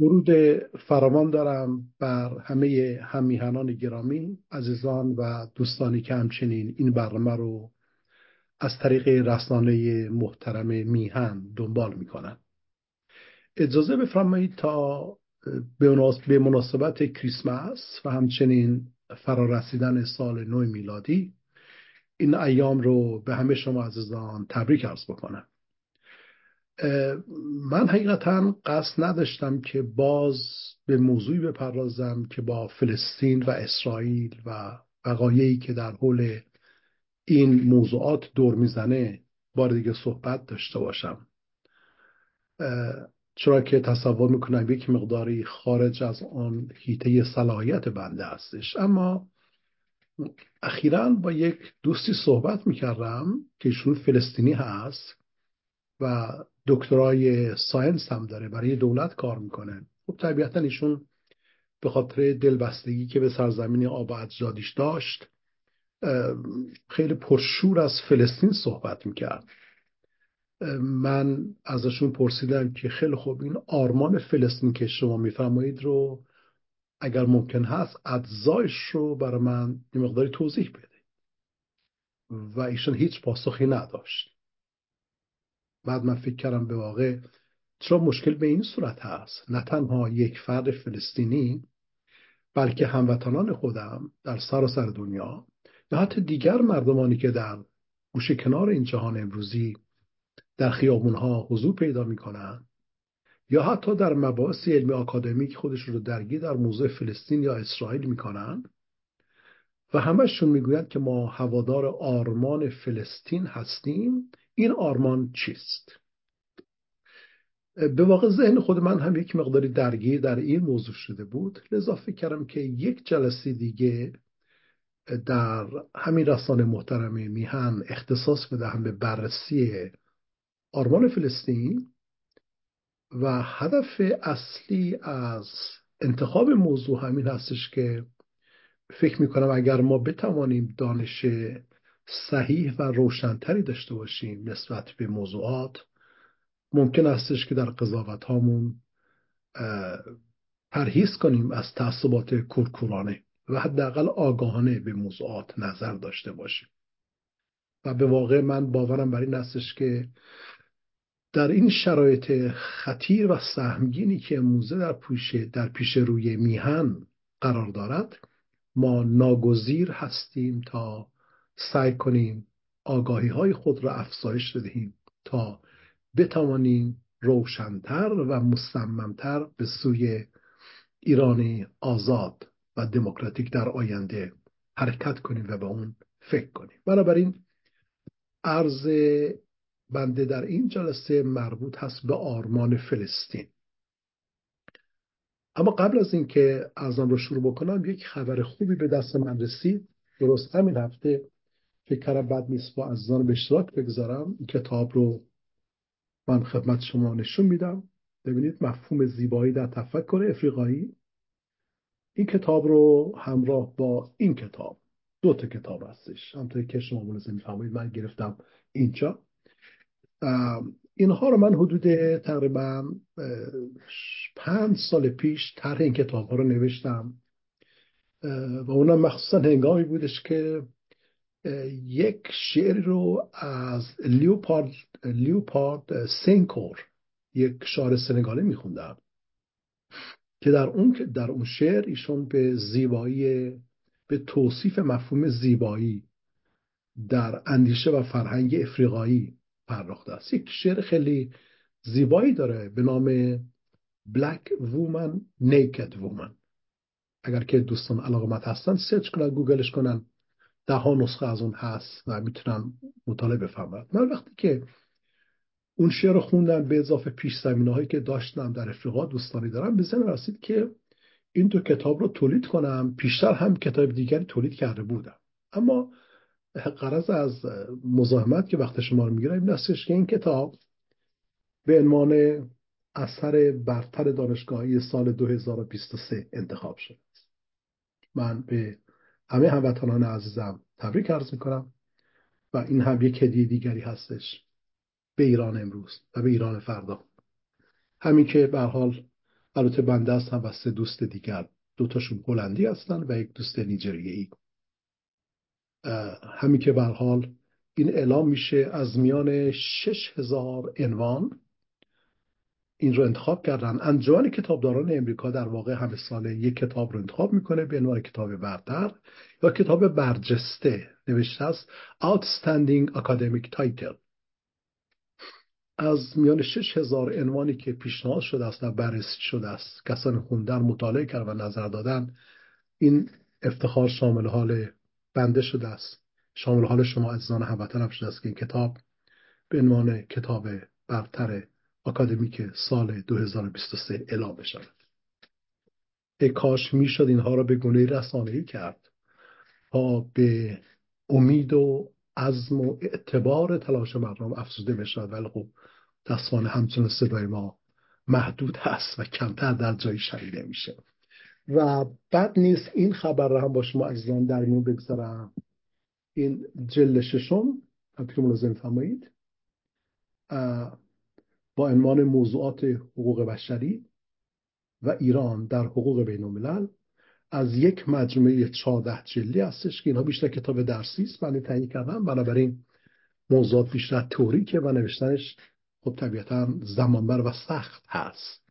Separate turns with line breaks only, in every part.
ورود فراوان دارم بر همه همیهنان گرامی عزیزان و دوستانی که همچنین این برنامه رو از طریق رسانه محترم میهن دنبال می‌کنن. اجازه بفرمایید تا به مناسبت کریسمس و همچنین فرارسیدن سال نو میلادی این ایام رو به همه شما عزیزان تبریک ارز بکنم. من حقیقتا قصد نداشتم که باز به موضوعی بپردازم که با فلسطین و اسرائیل و وقایعی که در حول این موضوعات دور می‌زنه بار دیگه صحبت داشته باشم. چرا که تصور می‌کنم یک مقداری خارج از آن هیته صلاحیت بنده هستش. اما اخیرا با یک دوستی صحبت می‌کردم که ایشون فلسطینی هست و دکترای ساینس هم داره برای دولت کار می‌کنه. خب طبیعتا ایشون به خاطر دلبستگی که به سرزمین آب اجدادیش داشت خیلی پرشور از فلسطین صحبت می‌کرد. من ازشون پرسیدم که خیلی خوب این آرمان فلسطین که شما میفرمایید رو اگر ممکن هست اجزایش رو برای من یه مقداری توضیح بده و ایشون هیچ پاسخی نداشت. بعد من فکر کردم به واقع چرا مشکل به این صورت هست. نه تنها یک فرد فلسطینی بلکه هموطنان خودم در سراسر دنیا یا حتی دیگر مردمانی که در گوشه کنار این جهان امروزی در خیابونها حضور پیدا می‌کنن یا حتی در مباحث علمی آکادمیک خودشون رو درگیر در موضوع فلسطین یا اسرائیل می‌کنن. و همشون می‌گویند که ما هوادار آرمان فلسطین هستیم این آرمان چیست؟ به واقع ذهن خود من هم یک مقداری درگیر در این موضوع شده بود. لذا فکر کردم که یک جلسه دیگه در همین رسانه محترم میهن اختصاص بدهم به بررسی آرمان فلسطین و هدف اصلی از انتخاب موضوع همین هستش که فکر می‌کنم اگر ما بتوانیم دانش صحیح و روشنتری داشته باشیم نسبت به موضوعات. ممکن استش که در قضاوت هامون پرهیز کنیم از تعصبات کورکورانه و حداقل آگاهانه به موضوعات نظر داشته باشیم. و به واقع من باورم بر این استش که در این شرایط خطیر و سهمگینی که موزه در پیش در پیش روی میهن قرار دارد ما ناگزیر هستیم تا سعی کنیم آگاهی های خود را افزایش بدهیم تا بتوانیم روشنتر و مصممتر به سوی ایرانی آزاد و دموکراتیک در آینده حرکت کنیم و به اون فکر کنیم. بنابراین عرض بنده در این جلسه مربوط هست به آرمان فلسطین. اما قبل از اینکه ارزم رو شروع بکنم یک خبر خوبی به دست من رسید. درست همین هفته فکر کردم بد نیست با عزیزان به اشتراک بگذارم این کتاب رو من خدمت شما نشون میدم. ببینید مفهوم زیبایی در تفکر افریقایی. این کتاب رو همراه با این کتاب دو تا کتاب هستش. همطوری که شما ملاحظه میفرمایید من گرفتم اینجا. اینها رو من حدود تقریبا پنج سال پیش طرح این کتاب رو نوشتم. و اونم مخصوصا هنگامی بودش که یک شعر رو از لیوپارد, لیوپارد سینکور یک شاعر سنگالی میخوندم که در اون در اون شعر ایشون به زیبایی به توصیف مفهوم زیبایی در اندیشه و فرهنگ افریقایی پرداخته است. یک شعر خیلی زیبایی داره به نام Black Woman Naked Woman. اگر که دوستان علاقمت هستن سرچ کنن گوگلش کنن. ده ها نسخه از اون هست و می‌تونن مطالعه بفهمن من وقتی که اون شعر رو خوندم به اضافه پیش زمینه هایی که داشتم در افریقا دوستانی دارم به ذهن رسید که این دو کتاب رو تولید کنم. پیشتر هم کتاب دیگری تولید کرده بودم. اما قرض از مزاحمت که وقت شما رو می‌گیرم این استش که این کتاب به عنوان اثر برتر دانشگاهی سال 2023 انتخاب شد من به همه هموطنان عزیزم تبریک عرض می‌کنم و این هم یک هدیه دیگری هستش به ایران امروز و به ایران فردا. همین که به حال البته بنده هستم و سه دوست دیگر دوتاشون هلندی هستن و یک دوست نیجریه‌ای. همین که به حال این اعلام میشه از میان شش هزار عنوان این رو انتخاب کردن. انجمن کتابداران امریکا در واقع همه ساله یک کتاب رو انتخاب می‌کنه به عنوان کتاب برتر یا کتاب برجسته. نوشته است Outstanding Academic Title. از میان شش هزار عنوانی که پیشنهاد شده است و بررسی شده است کسان خوندن مطالعه کرد و نظر دادن این افتخار شامل حال بنده شده است. شامل حال شما عزیزان هموطنم شده است که این کتاب به عنوان کتاب برتر اکادمیک سال 2023 اعلام بشود. ای کاش می‌شد اینها را به گونه رسانه‌ای کرد. تا به امید و عزم و اعتبار تلاش مردم افزوده بشود. ولی خب دستان همچنان صدای ما محدود هست و کمتر در جایی شنیده میشه. و بعد نیست این خبر را هم با شما عزیزان در میون بگذارم. این جل ششم همطور که ملازم فرمایید با عنوان موضوعات حقوق بشری و ایران در حقوق بین الملل از یک مجموعه چهارده جلدی هستش که اینها بیشتر کتاب درسی است. من تهیه کردم. بنابراین موضوعات بیشتر توریکه و نوشتنش خب طبیعتا زمانبر و سخت هست.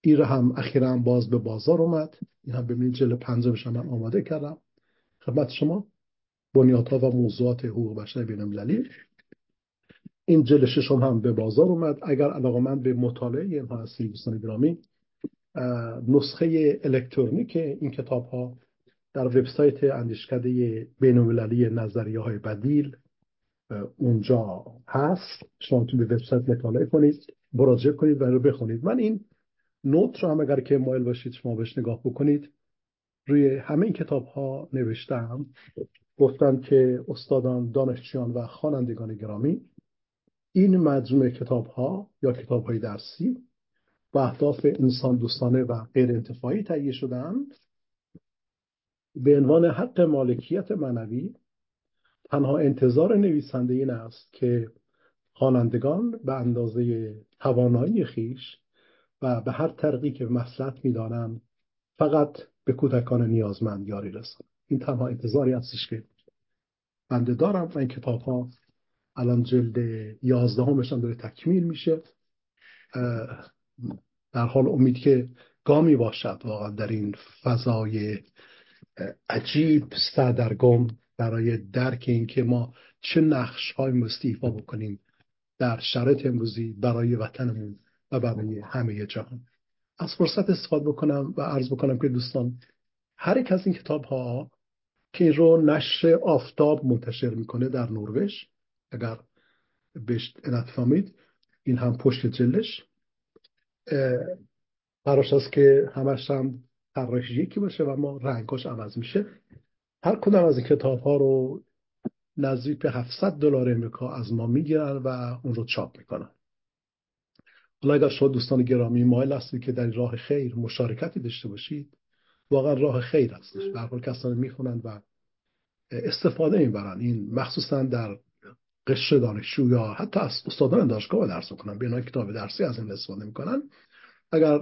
این رو هم اخیرا باز به بازار اومد. این هم ببینید جلد پنجمش من آماده کردم. خدمت شما. بنیادها و موضوعات حقوق بشر بین المللی این جلد ششم هم به بازار اومد. اگر علاقه من به مطالعه اینها هستید دوستان گرامی نسخه الکترونیک این کتاب ها در وبسایت اندیشکده بین المللی نظریه های بدیل اونجا هست. شما تو به وبسایت مطالعه کنید مراجعه کنید و رو بخونید. من این نوت رو هم اگر که مایل باشید شما بهش نگاه بکنید. روی همه این کتاب ها نوشتم. گفتم که استادان دانشجویان و خوانندگان گرامی این مجموعه کتاب ها یا کتاب های درسی و اهداف انسان دوستانه و غیر انتفاعی تهیه شدند به عنوان حق مالکیت معنوی. تنها انتظار نویسنده این است که خوانندگان به اندازه توانایی خیش و به هر طریقی که مسلحت می‌دانند فقط به کودکان نیازمند یاری رسند این تنها انتظاری هستش که بنده دارم و این کتاب ها الان جلد یازدهمش هم داره تکمیل میشه. در حال امید که گامی باشد واقعا در این فضای عجیب سردرگم برای درک اینکه ما چه نقش های مستیفا بکنیم در شرط امروزی برای وطنمون و برای همه جهان. از فرصت استفاده بکنم و عرض بکنم که دوستان هر یک از این کتاب ها که این رو نشر آفتاب منتشر می‌کنه در نروژ. اگر بهش فهمید این هم پشت جلش براش است که همش هم طراحش یکی باشه و ما رنگاش عوض میشه. هر کدام از این کتاب ها رو نزدیک به 700 دلار امریکا از ما می‌گیرن و اون رو چاپ می‌کنن. حالا اگر شما دوستان گرامی مایل هستید که در راه خیر مشارکتی داشته باشید واقعا راه خیر هستش. به کسانی می‌خونن و استفاده می‌برن. این مخصوصا در قشر دانشجو یا حتی از استادان دانشگاه درس می‌کنن به کتاب درسی از این استفاده می‌کنن. اگر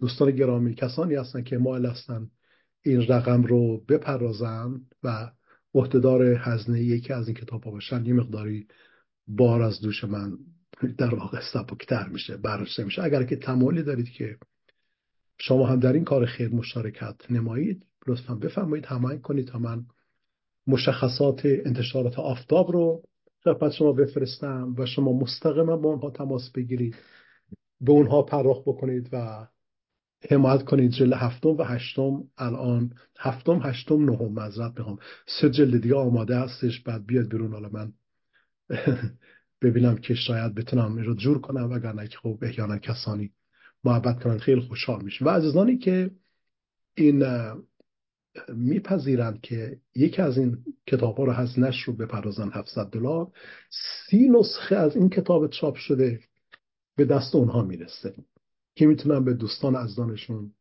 دوستان گرامی کسانی هستن که مایل هستن این رقم رو بپرازن و عهدهدار هزینه یکی از این کتاب ها باشن یه مقداری بار از دوش من در واقع سبکتر میشه برداشته میشه. اگر که تمایلی دارید که شما هم در این کار خیر مشارکت نمایید لطفا بفرمایید هماهنگ کنید تا من مشخصات انتشارات آفتاب رو خدمت شما بفرستم و شما مستقیما با اونها تماس بگیرید. به اونها پرداخت بکنید و حمایت کنید. جلد هفتم و هشتم الان هفتم هشتم نهم مذرت می‌خوام. سه جلد دیگه آماده هستش. بعد بیاد بیرون. حالا من ببینم که شاید بتونم این رو جور کنم. اگر نه که خب احیانا کسانی محبت کنند خیلی خوشحال میشه و عزیزانی که این میپذیرند که یکی از این کتاب ها رو هزینهش رو بپردازن 700 دلار سی نسخه از این کتاب چاپ شده به دست اونها می‌رسه که می‌تونن به دوستان از دانشون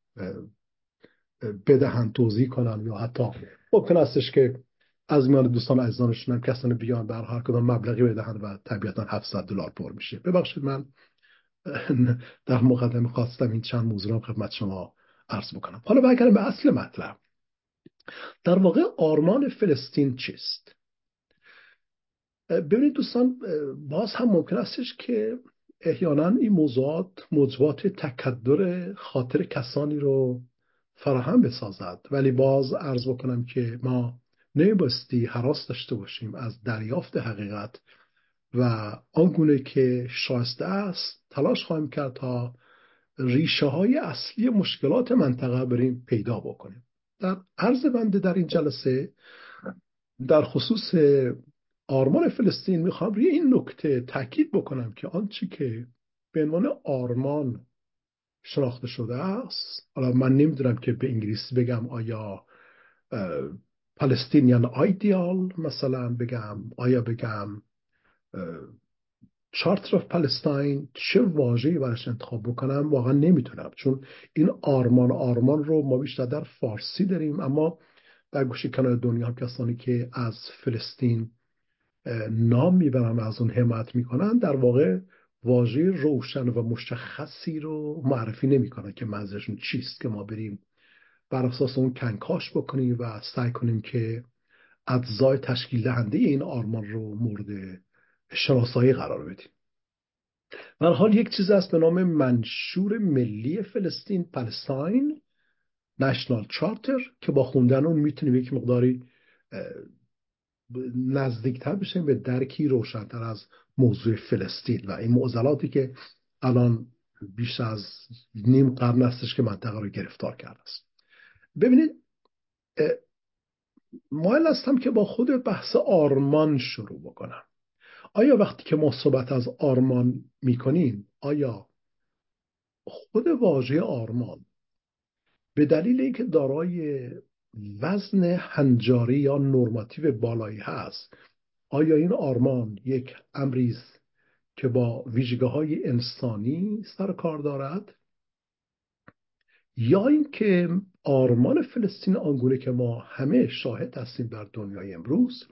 بدهن توضیح کنن یا حتی ممکن استش که از میان دوستان عزیزانشون هم کسانی بیان بر هر کدام مبلغی بدهن و طبیعتا 700 دلار پر میشه. ببخشید من در مقدمه خواستم این چند موضوع رو خدمت شما عرض بکنم. حالا برگردم به اصل مطلب. در واقع آرمان فلسطین چیست؟ ببینید دوستان باز هم ممکن استش که احیانا این موضوعات موضوعات تکدر خاطر کسانی رو فراهم بسازد. ولی باز عرض بکنم که ما نمیباستی حراس داشته باشیم از دریافت حقیقت و آنگونه که شایسته است تلاش خواهیم کرد تا ریشه های اصلی مشکلات منطقه بریم پیدا بکنیم. در عرض بنده در این جلسه در خصوص آرمان فلسطین می‌خوام روی این نکته تاکید بکنم که آنچه که به عنوان آرمان شناخته شده است حالا من نمی‌دونم که به انگلیسی بگم آیا Palestinian ideal مثلا بگم آیا بگم Charter of Palestine چه واژه‌ای براش انتخاب بکنم واقعا نمی‌تونم چون این آرمان آرمان رو ما بیشتر در فارسی داریم اما در گوشه کنار دنیا هم کسانی که از فلسطین نام می‌برن و از اون حمایت می‌کنن در واقع واژه روشن و مشخصی رو معرفی نمی‌کنن که منظورشون چیست که ما بریم بر اساس اون کنکاش بکنیم و سعی کنیم که اجزای تشکیل دهنده این آرمان رو مورد شناسایی قرار بدیم. و حال یک چیز است به نام منشور ملی فلسطین پلستاین نشنال چارتر که با خوندن اون می‌تونیم یک مقداری نزدیکتر بشیم به درکی روشنتر از موضوع فلسطین و این معضلاتی که الان بیش از نیم قرن هستش که منطقه رو گرفتار کرده است. ببینید مایل هستم که با خود بحث آرمان شروع بکنم. آیا وقتی که ما صحبت از آرمان می‌کنیم آیا خود واژه آرمان به دلیل اینکه دارای وزن هنجاری یا نرماتیو بالایی هست آیا این آرمان یک امری که با ویژگی های انسانی سر کار دارد؟ یا اینکه آرمان فلسطین آنگونه که ما همه شاهد هستیم در دنیای امروز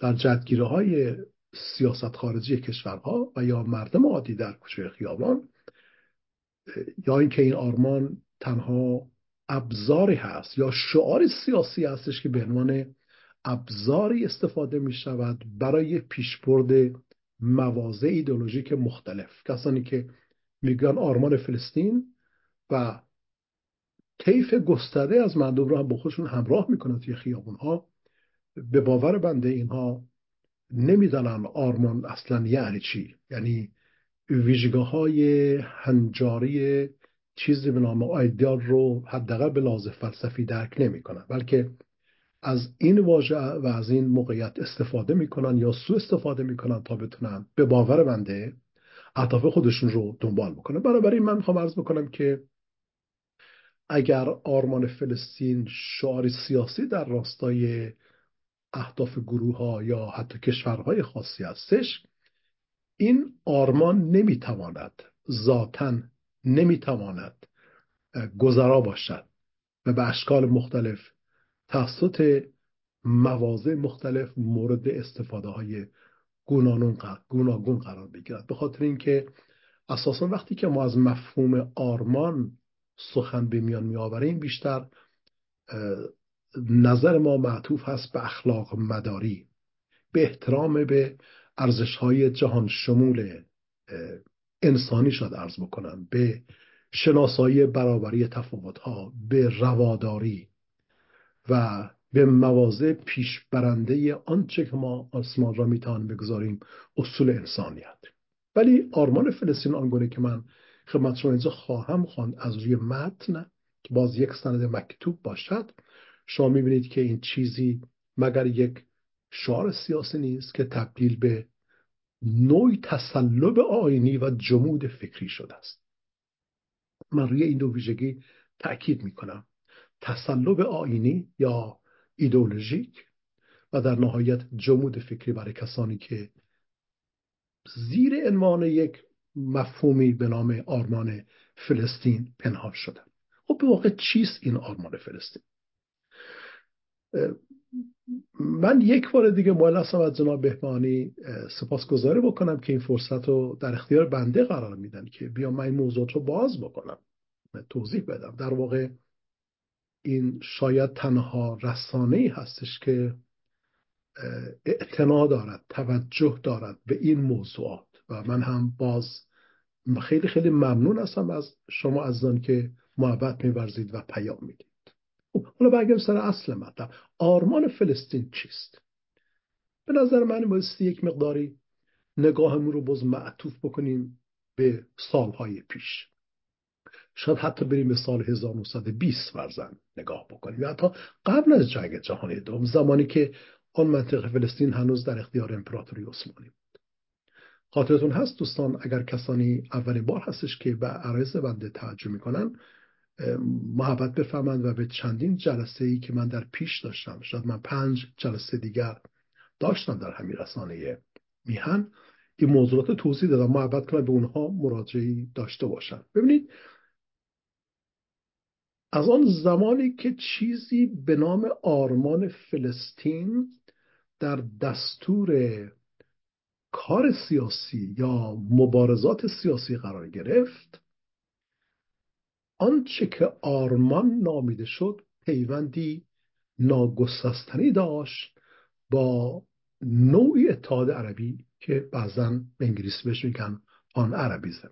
در جدگیره های سیاست خارجی کشورها و یا مردم عادی در کوچه خیابان یا اینکه این آرمان تنها ابزاری هست یا شعار سیاسی هستش که به عنوان ابزاری استفاده می شود برای پیشبرد مواضع ایدولوژیک مختلف. کسانی که میگن آرمان فلسطین و طیف گسترده از مردم رو هم با خودشون همراه می‌کنن توی خیابون ها به باور بنده اینها نمی‌دانن آرمان اصلا یعنی چی. یعنی ویژگاه های هنجاری چیزی به نام آیدیال رو حداقل به لحاظ فلسفی درک نمی‌کنن بلکه از این واژه و از این موقعیت استفاده می‌کنن یا سو استفاده می‌کنن تا بتونن به باور بنده اهداف خودشون رو دنبال بکنن. بنابراین من می‌خوام عرض بکنم که اگر آرمان فلسطین شعار سیاسی در راستای اهداف گروه ها یا حتی کشورهای خاصی هستش این آرمان نمی‌تواند ذاتا نمی‌تواند گذرا باشد و به اشکال مختلف توسط مواضع مختلف مورد استفاده های گوناگون قرار بگیرد. به خاطر اینکه اساسا وقتی که ما از مفهوم آرمان سخن به میان میآوریم بیشتر نظر ما معطوف هست به اخلاق مداری به احترام به ارزش های جهان شمول انسانی شد ارز بکنم به شناسایی برابری تفاوت ها به رواداری و به مواضع پیش برنده آنچه که ما آسمان را می‌توانیم بگذاریم اصول انسانیت. ولی آرمان فلسطین آنگونه که من خدمت شما اینجا خواهم خواند از روی متن که باز یک سند مکتوب باشد. شما می‌بینید که این چیزی مگر یک شعار سیاسی نیست که تبدیل به نوعی تسلب آینی و جمود فکری شده است. من روی این دو ویژگی تأکید می‌کنم. تسلب آینی یا ایدولوژیک و در نهایت جمود فکری برای کسانی که زیر عنوان یک مفهومی به نام آرمان فلسطین پنهان شدن. خب به واقع چیست این آرمان فلسطین؟ من یک بار دیگه مایل هستم از جناب بهبانی سپاسگزاری بکنم که این فرصت رو در اختیار بنده قرار میدن که بیام من این موضوع رو باز بکنم. توضیح بدم. در واقع این شاید تنها رسانه ای هستش که اعتنا دارد توجه دارد به این موضوعات. و من هم باز خیلی خیلی ممنون هستم از شما عزیزان که محبت میورزید و پیام می‌دید. خب، حالا برگردیم سر اصل مطلب. آرمان فلسطین چیست؟ به نظر من بایستی یک مقداری نگاهمون رو باز معطوف بکنیم به سالهای پیش. شاید حتی بریم به سال 1920 فرزن نگاه بکنیم. یا حتی قبل از جنگ جهانی دوم زمانی که آن منطقه فلسطین هنوز در اختیار امپراتوری عثمانی بود. خاطرتون هست دوستان اگر کسانی اولین بار هستش که به عرایز بنده توجه می‌کنن محبت بفهمند و به چندین جلسه ای که من در پیش داشتم شاید من پنج جلسه دیگر داشتم در همین رسانه میهن این موضوعات توضیح دادم محبت کنم به اونها مراجعی داشته باشن ببینید از آن زمانی که چیزی به نام آرمان فلسطین در دستور کار سیاسی یا مبارزات سیاسی قرار گرفت آنچه که آرمان نامیده شد پیوندی ناگسستنی داشت با نوعی اتحاد عربی که بعضا به انگلیسی بهش میگن آن عربیزم.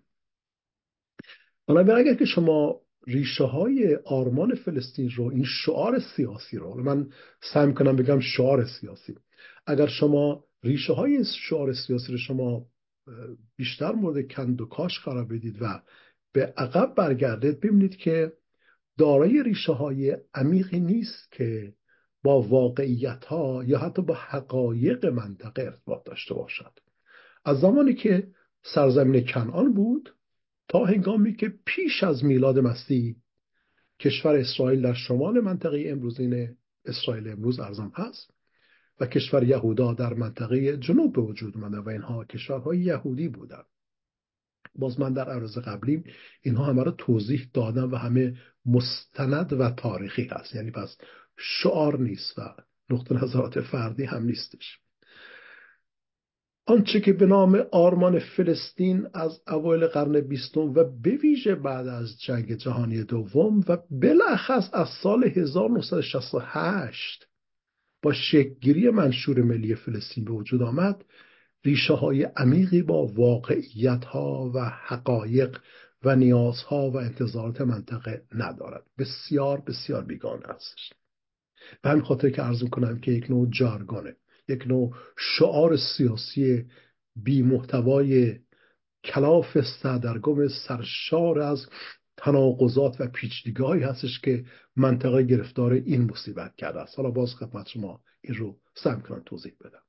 حالا اگر که شما ریشه های آرمان فلسطین رو این شعار سیاسی رو من سعی کنم بگم شعار سیاسی اگر شما ریشه های شعار سیاسی رو شما بیشتر مورد کند و کاش قرار بدید و به عقب برگردید ببینید که دارای ریشه های عمیقی نیست که با واقعیت ها یا حتی با حقایق منطقه ارتباط داشته باشد. از زمانی که سرزمین کنعان بود تا هنگامی که پیش از میلاد مسیح کشور اسرائیل در شمال منطقه امروزین اسرائیل امروز ارزم هست و کشور یهودا در منطقه جنوب به وجود اومده و اینها کشورهای یهودی بودند. باز من در عرض قبلیم اینها همه رو توضیح دادم و همه مستند و تاریخی هست. یعنی پس شعار نیست و نقطه نظرات فردی هم نیستش. آنچه که به نام آرمان فلسطین از اوایل قرن بیستم و به ویژه بعد از جنگ جهانی دوم و بلخص از سال 1968 با شکلگیری منشور ملی فلسطین به وجود آمد ریشه های عمیقی با واقعیت ها و حقایق و نیازها و انتظارات منطقه ندارد. بسیار بسیار بیگانه است. به همین خاطر که ارزم کنم که یک نوع جارگانه یک نوع شعار سیاسی بی محتوای کلاف سردرگم سرشار از تناقضات و پیچیدگیهایی هستش که منطقه گرفتار این مصیبت کرده است. حالا باز خدمت شما این رو سعی کنم توضیح بدم.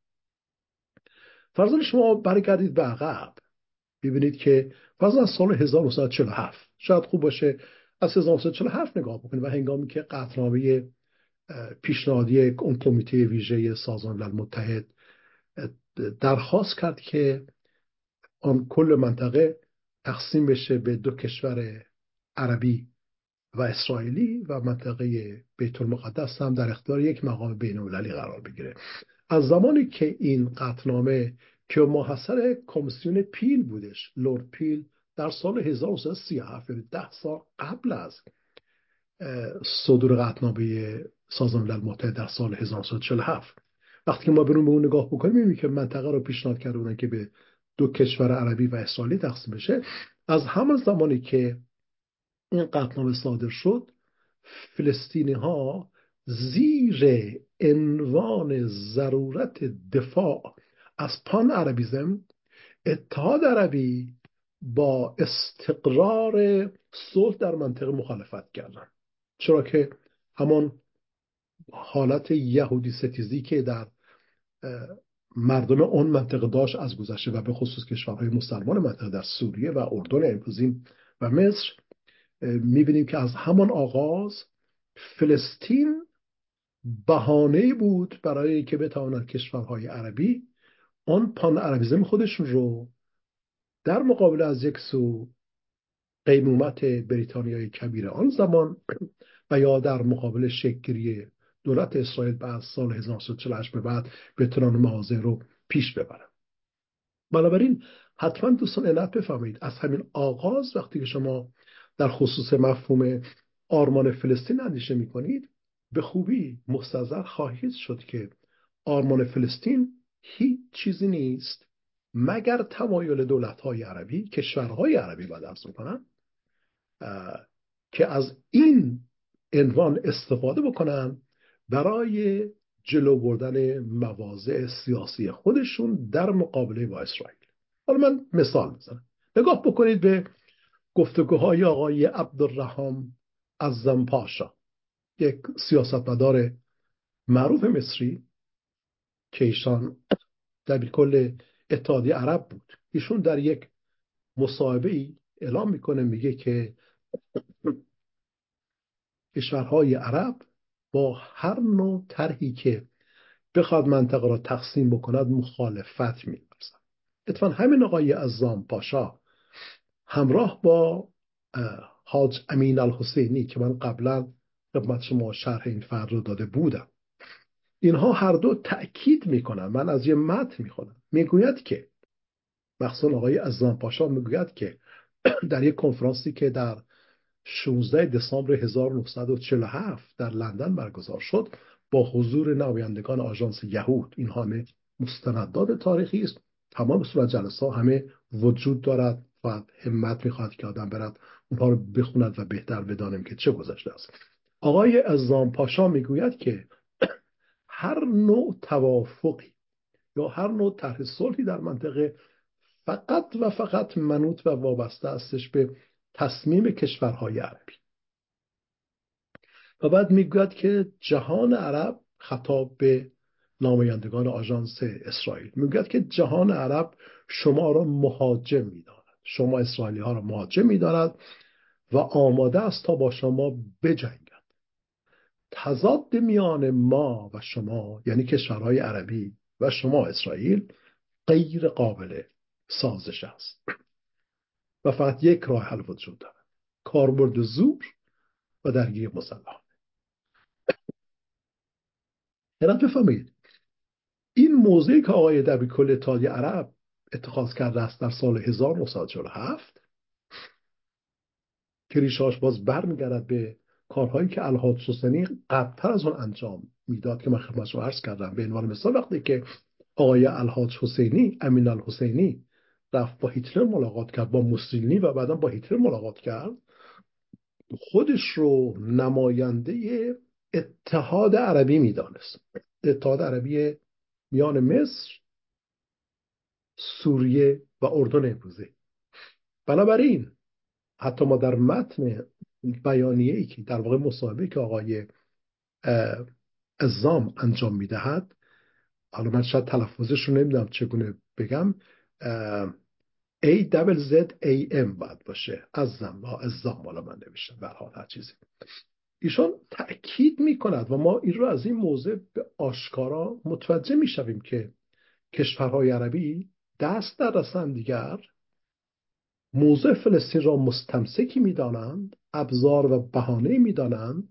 فرضاً شما برگردید به عقب. ببینید که فرضاً از سال 1947 شاید خوب باشه از 1947 نگاه بکنید و هنگامی که قطعنامه پیشنهادی اون کمیته ویژه سازمان ملل متحد درخواست کرد که آن کل منطقه تقسیم بشه به دو کشور عربی و اسرائیلی و منطقه بیت المقدس هم در اختیار یک مقام بین قرار بگیره. از زمانی که این قطنامه که محصر کمیسیون پیل بودش لورد پیل در سال 1937 یعنی ده سال قبل از صدور قطنامه سازمان ملل متحد در سال 1947 وقتی که ما برون به اون نگاه بکنیم می‌بینیم که منطقه رو پیشنهاد کرده بودن که به دو کشور عربی و اسرائیلی تقسیم بشه. از همان زمانی که این قطنامه صادر شد فلسطینی ها زیر عنوان ضرورت دفاع از پان عربیزم اتحاد عربی با استقرار صلح در منطقه مخالفت کردن. چرا که همان حالت یهودی ستیزی که در مردم اون منطقه داشت از گذشته و به خصوص کشورهای مسلمان منطقه در سوریه و اردن امروزین و مصر می‌بینیم که از همان آغاز فلسطین بهانه بود برای که بتوانند کشورهای عربی آن پان عربیزم خودشون رو در مقابل از یک سو قیمومت بریتانیای کبیر آن زمان و یا در مقابل شکری دولت اسرائیل بعد سال 1948 به بعد بتونن مواضع رو پیش ببرن. بنابراین حتما دوستان علت بفهمید از همین آغاز وقتی که شما در خصوص مفهوم آرمان فلسطین اندیشه می‌کنید به خوبی مستظر خواهید شد که آرمان فلسطین هیچ چیزی نیست مگر تمایل دولت های عربی کشورهای عربی باید ارز می‌کنن که از این عنوان استفاده بکنن برای جلو بردن مواضع سیاسی خودشون در مقابله با اسرائیل. حالا من مثال می‌زنم نگاه بکنید به گفتگوهای آقای عبدالرحام از پاشا. یک سیاستمدار معروف مصری که ایشان در کل اتحادیه عرب بود. ایشون در یک مصاحبه ای اعلام می‌کنه میگه که کشورهای عرب با هر نوع طرحی که بخواد منطقه را تقسیم بکند مخالفت میورزن اتفاقا همین آقای ازام پاشا همراه با حاج امین الحسینی که من قبلا خدمت شما شرح این فرد رو داده بودم. اینها هر دو تأکید می‌کنن. من از یه متن می‌خونم. می‌گوید که مخصوصا آقای ازام پاشا می‌گوید که در یک کنفرانسی که در 16 دسامبر 1947 در لندن برگزار شد با حضور نمایندگان آژانس یهود این همه مستندات تاریخی است. تمام صورت جلسه همه وجود دارد و همت می‌خواد که آدم برد اونها رو بخوند و بهتر بدانیم که چه گذشته است. آقای ازام پاشا می‌گوید که هر نوع توافقی یا هر نوع طرح صلحی در منطقه فقط و فقط منوط و وابسته استش به تصمیم کشورهای عربی. و بعد می‌گوید که جهان عرب خطاب به نمایندگان آژانس اسرائیل. می‌گوید که جهان عرب شما را مهاجم می‌داند. شما اسرائیلی ها را مهاجم می‌داند و آماده است تا با شما بجنگد تضاد میان ما و شما یعنی کشورهای عربی و شما اسرائیل غیر قابل سازش است. و فقط یک راه حل وجود دارد. کاربرد زور و درگیری مسلحانه حیرت بفهمید این موضعی که آقای دبی کل اتحادیه عرب اتخاذ کرده است در سال 1947 که ریشاش باز برمیگرد به کارهایی که الهاد حسینی قبلتر از اون انجام می‌داد که من خدمت رو عرض کردم. به عنوان مثال وقتی که آقای الحاج حسینی امین الحسینی رفت با هیتلر ملاقات کرد با موسولینی و بعدا با هیتلر ملاقات کرد خودش رو نماینده اتحاد عربی می‌دانست. اتحاد عربی میان مصر سوریه و اردن امروزه. بنابراین حتی ما در متن بیانیه ای که در واقع مصاحبه که آقای ازام انجام می‌دهد. حالا من شاید تلفظش رو نمی‌دونم چگونه بگم. A double Z A M باید باشه. ازم با ازام بالا من نوشتم به حال هر چیزی. ایشان تأکید می کند و ما این رو از این موضع به آشکارا متوجه می شویم که کشورهای عربی دست در دست دیگر موضع فلسطین را مستمسکی می‌دانند ابزار و بهانه می‌دانند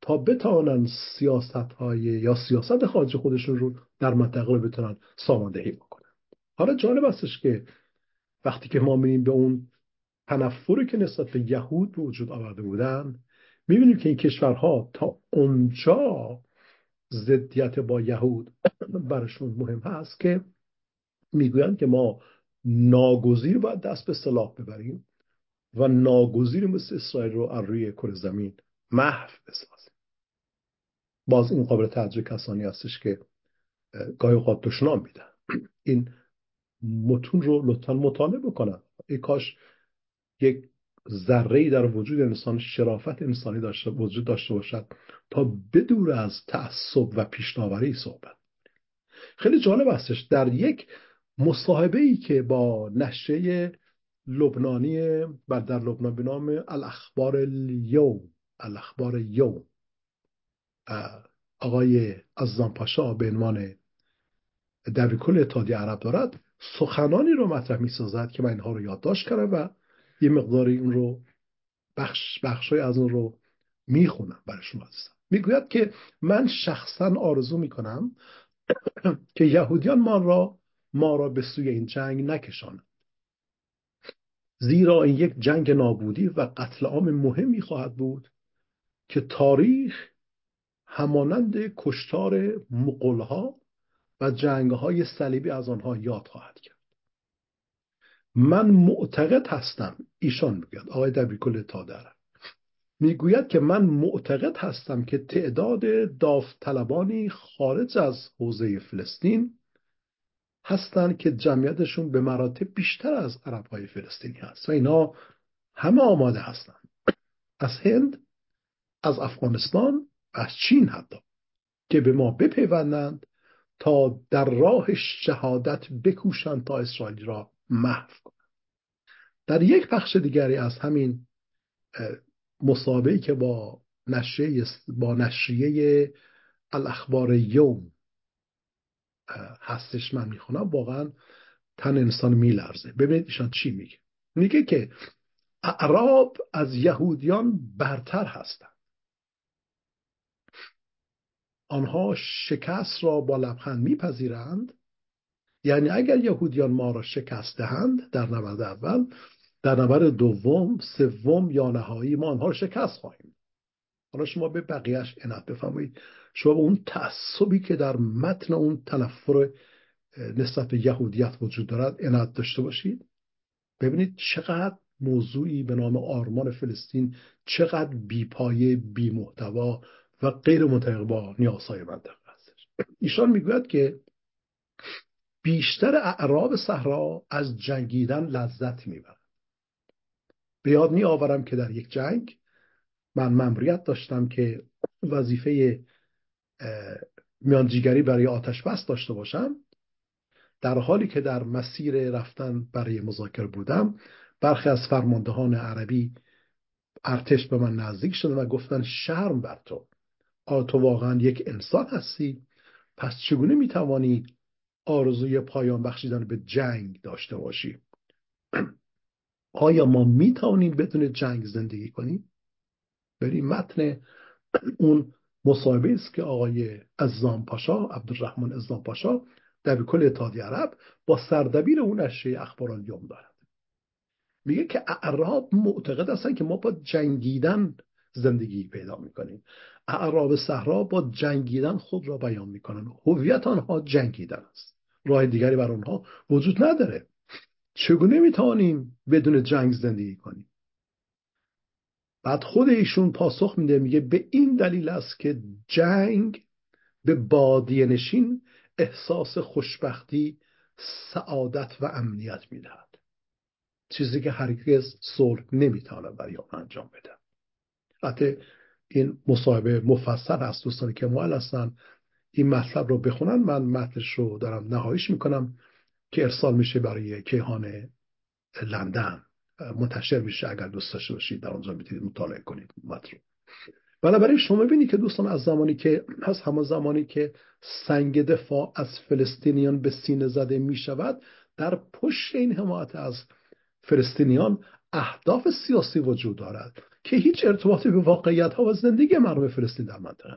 تا بتوانند سیاست های یا سیاست خارج خودشون رو در منطقه رو بتونن ساماندهی بکنن. حالا جالب استش که وقتی که ما می‌بینیم به اون تنفری که نسبت به یهود وجود آورده بودن می‌بینیم که این کشورها تا اونجا ضدیت با یهود برشون مهم هست که می‌گویند که ما ناگزیر باید دست به سلاح ببریم و ناگزیر مثل اسرائیل رو از روی کره زمین محو بسازیم. باز این قابل توجه کسانی هستش که گاهی اوقات دشنام میدن. این متون رو لطفا مطالعه بکنن. ای کاش یک ذره در وجود انسان شرافت انسانی داشته وجود داشته باشد تا بدور از تعصب و پیشناوری صحبت. خیلی جالب هستش. در یک مصاحبه ای که با نشریه لبنانی بر در لبنان به نام الاخبار اليوم الاخبار یوم. آقای عزام پاشا به عنوان در کل اتحادیه عرب دارد سخنانی رو مطرح می سازد که من اینها رو یادداشت کردم و یه مقداری این رو بخش بخشای از اون رو می‌خونم برای شما عزیزم. می‌گوید که من شخصا آرزو می‌کنم که یهودیان ما را ما را به سوی این جنگ نکشانند زیرا این یک جنگ نابودی و قتل عام مهمی خواهد بود که تاریخ همانند کشتار مقلها و جنگهای صلیبی از آنها یاد خواهد کرد. من معتقد هستم ایشان می‌گوید آقای دبیرکل تادر. می‌گوید که من معتقد هستم که تعداد داوطلبانی خارج از حوزه فلسطین هستند که جمعیتشون به مراتب بیشتر از عرب های فلسطینی هست. و اینا همه آماده هستند از هند از افغانستان و از چین حتی که به ما بپیوندند تا در راه شهادت بکوشند تا اسرائیل را محو کنند. در یک بخش دیگری از همین مسابقه که با نشریه با نشریه الاخبار یوم هستش من می‌خونم واقعا تن انسان میلرزه. ببینید ایشان چی میگه. میگه که اعراب از یهودیان برتر هستند. آنها شکست را با لبخند میپذیرند. یعنی اگر یهودیان ما را شکست دهند در نبرد اول در نبرد دوم سوم یا نهایی ما آنها را شکست خواهیم. حالا شما به بقیهش عنایت بفرمایید. شما به اون تعصبی که در متن اون تنفر نسبت به یهودیت وجود دارد عنایت داشته باشید. ببینید چقدر موضوعی به نام آرمان فلسطین چقدر بیپایه بی محتوا و غیر منطبق با نیازهای منطقه هستش. ایشان می‌گوید که بیشتر اعراب صحرا از جنگیدن لذت می‌برند به یاد می آورم که در یک جنگ من ممریت داشتم که وظیفه میانجیگری برای آتش بس داشته باشم در حالی که در مسیر رفتن برای مذاکره بودم برخی از فرماندهان عربی ارتش به من نزدیک شدن و گفتن شرم بر تو. آیا تو واقعا یک انسان هستی. پس چگونه می‌توانی آرزوی پایان بخشیدن به جنگ داشته باشی؟ آیا ما می‌توانیم بدون جنگ زندگی کنیم؟ بریم متن اون مصاحبه است که آقای ازام پاشا عبدالرحمن ازام پاشا در کل اتحادیه عرب با سردبیر اون نشریه اخبار یوم دارد. میگه که اعراب معتقد هستن که ما با جنگیدن زندگی پیدا می‌کنیم. اعراب صحرا با جنگیدن خود را بیان می‌کنن. هویت آنها جنگیدن است. راه دیگری بر آنها وجود نداره. چگونه می‌توانیم بدون جنگ زندگی کنیم؟ بعد خود ایشون پاسخ میده میگه به این دلیل است که جنگ به بادیه نشین احساس خوشبختی سعادت و امنیت می‌دهد. چیزی که هرگز صلح نمی‌تونه برای آن انجام بده. حتی این مصاحبه مفصل هست دوستانی که معل هستن این مطلب رو بخونن من متنش رو دارم نهایش می‌کنم که ارسال میشه برای کیهان لندن. منتشر میشه اگر دوست داشته باشید در آنجا می‌تونید مطالعه کنید متن بنابراین شما ببینید که دوستان از زمانی که از همون زمانی که سنگ دفاع از فلسطینیان به سینه زده می شود در پشت این حمایت از فلسطینیان اهداف سیاسی وجود دارد که هیچ ارتباطی به واقعیت ها و زندگی مردم فلسطین در منطقه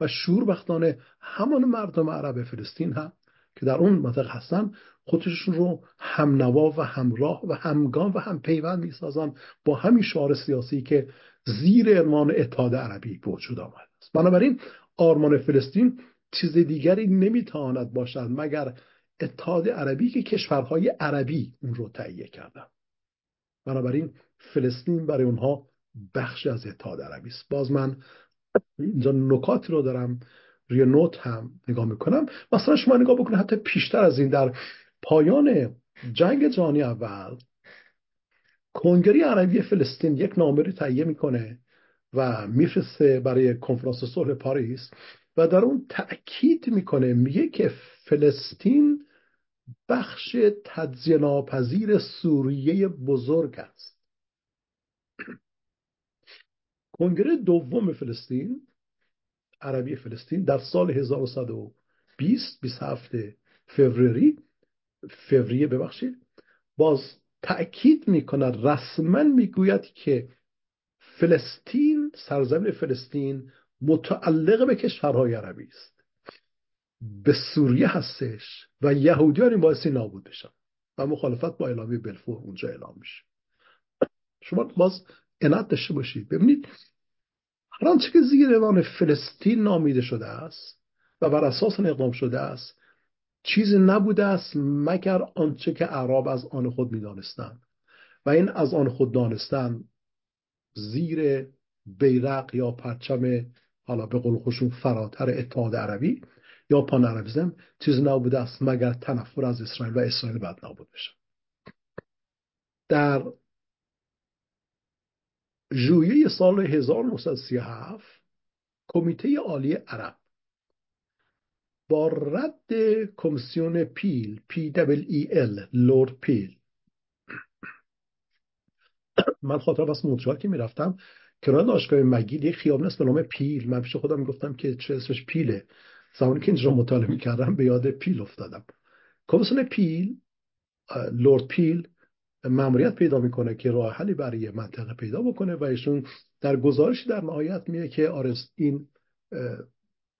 و شوربختانه همان مردم عرب فلسطین هم که در اون منطقه هستن خودشون رو هم نوا و همراه و همگام و هم پیوند می‌سازن با همین شعار سیاسی که زیر ارمان اتحاد عربی به وجود آمده است. بنابراین آرمان فلسطین چیز دیگری نمی‌تواند باشد مگر اتحاد عربی که کشورهای عربی اون رو تهیه کردن. بنابراین فلسطین برای اونها بخش از اتحاد عربی است. باز من اینجا نکاتی رو دارم روی نوت هم نگاه می‌کنم. مثلا شما نگاه بکنید حتی پیشتر از این در پایان جنگ جهانی اول کنگره عربی فلسطین یک نامه رو تهیه می‌کنه و میفرسته برای کنفرانس صلح پاریس و در اون تأکید می‌کنه میگه که فلسطین بخش تجزیه ناپذیر سوریه بزرگ است. کنگره دوم فلسطین عربی فلسطین در سال 1120 27 فوریه فوریه ببخشید باز تأکید می‌کند رسما می‌گوید که فلسطین سرزمین فلسطین متعلق به کشورهای عربی است. به سوریه هستش و یهودیان این باعثی نابود بشن و مخالفت با اعلامی بلفور اونجا اعلام میشه. شما باز انت داشته باشید. ببینید هر آنچه که زیر عنوان فلسطین نامیده شده است و بر اساس اقدام شده است چیزی نبوده است مگر آنچه که اعراب از آن خود می‌دانستند. و این از آن خود دانستن زیر بیرق یا پرچم حالا به قول خوشون فراتر اتحاد عربی یا پان عربیزم چیزی نبوده است مگر تنفر از اسرائیل و اسرائیل بعد نابود بشه. در ژوئیه سال 1937 کمیته عالی عرب با رد کمیسیون پیل P double E L لرد پیل. من خاطرم از مونترال که می‌رفتم کنار دانشگاه McGill یک خیابان است به نام پیل. من پیش خودم می‌گفتم که چه اسمش پیله. زمانی که اینجا مطالعه می‌کردم به یاد پیل افتادم. کمیسیون پیل لرد پیل مأموریت پیدا می‌کنه که راه حلی برای منطقه پیدا بکنه و ایشون در گزارشی در نهایت میگه که آرس این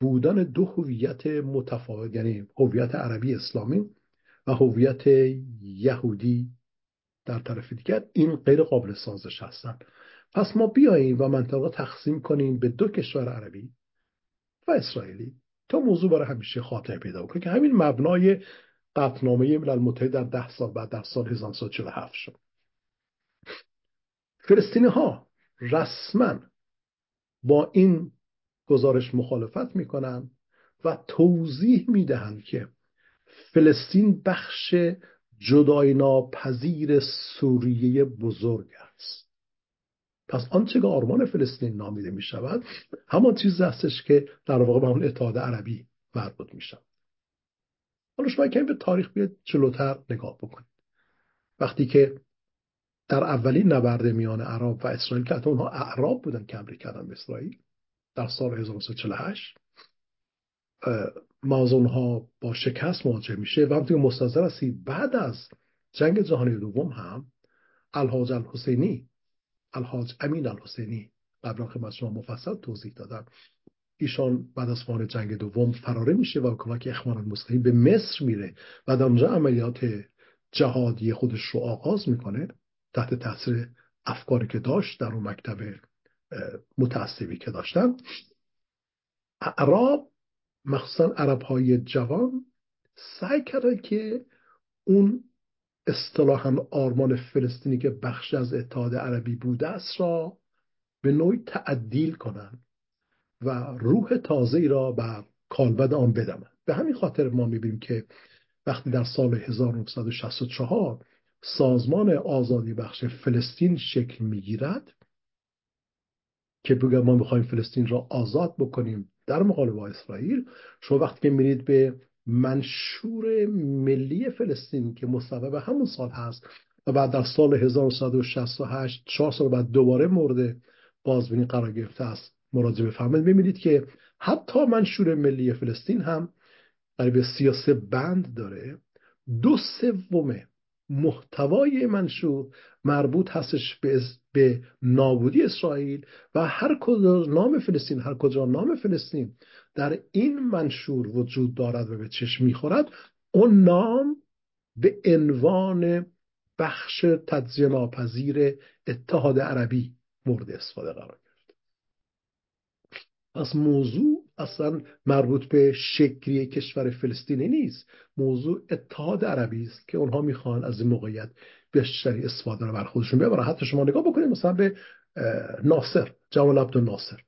بودن دو هویت متفاوت یعنی هویت عربی اسلامی و هویت یهودی در طرف دیگر این غیر قابل سازش هستن. پس ما بیاییم و منطقه تقسیم کنیم به دو کشور عربی و اسرائیلی. تا موضوع برای همیشه خاطر پیدا کنه که همین مبنای قطنامه ملل متحد در ده سال بعد در سال 1947 شد. فلسطینی ها رسما با این گزارش مخالفت می‌کنن و توضیح می‌دهند که فلسطین بخش جدای ناپذیر سوریه بزرگ است. پس آنچه که آرمان فلسطین نامیده می شود همان چیزی هستش که در واقع به اون اتحاد عربی مربوط می شود حالا شما کمی به تاریخ بیاد جلوتر نگاه بکنید. وقتی که در اولین نبرد میان عرب و اسرائیل که حتی اونها اعراب بودن که حمله کردن به اسرائیل در سال 1948 مازون ها با شکست مواجه میشه و همطور مستظر هستی بعد از جنگ جهانی دوم هم الحاج الحسینی الحاج امین الحسینی قبلا خدمت شما مفصل توضیح دادم ایشان بعد از پایان جنگ دوم فراره میشه و کمک اخوان المسلمین به مصر میره و در اونجا عملیات جهادی خودش رو آغاز می‌کنه تحت تاثیر افکاری که داشت در اون مکتب متعصبی که داشتن. اعراب مخصوصا عرب های جوان سعی کرده که اون اصطلاحا آرمان فلسطینی که بخش از اتحاد عربی بوده است را به نوعی تعدیل کنند و روح تازه را بر کالبد آن بدمند به همین خاطر ما می‌بینیم که وقتی در سال 1964 سازمان آزادی بخش فلسطین شکل می‌گیرد که بگم ما می‌خوایم فلسطین را آزاد بکنیم در مقابل با اسرائیل شما وقتی که میرید به منشور ملی فلسطین که مصوب همون سال هست و بعد در سال 1968 چهار سال بعد دوباره مورد بازبینی قرار گرفته است مراجعه بفرمایید. ببینید که حتی منشور ملی فلسطین هم قریب سیاسه بند داره. دو سوم محتوای منشور مربوط هستش به, به نابودی اسرائیل و هر کجا نام فلسطین هر کجا نام فلسطین در این منشور وجود دارد و به چشم می‌خورد اون نام به عنوان بخش تجزیه ناپذیر اتحاد عربی مورد استفاده قرار پس موضوع اصلا مربوط به شکلی کشور فلسطینی نیست. موضوع اتحاد عربی است که اونها می‌خوان از این موقعیت بیشتری استفاده رو بر خودشون ببرن. حتی شما نگاه بکنید مثلا به ناصر جمال عبد ناصر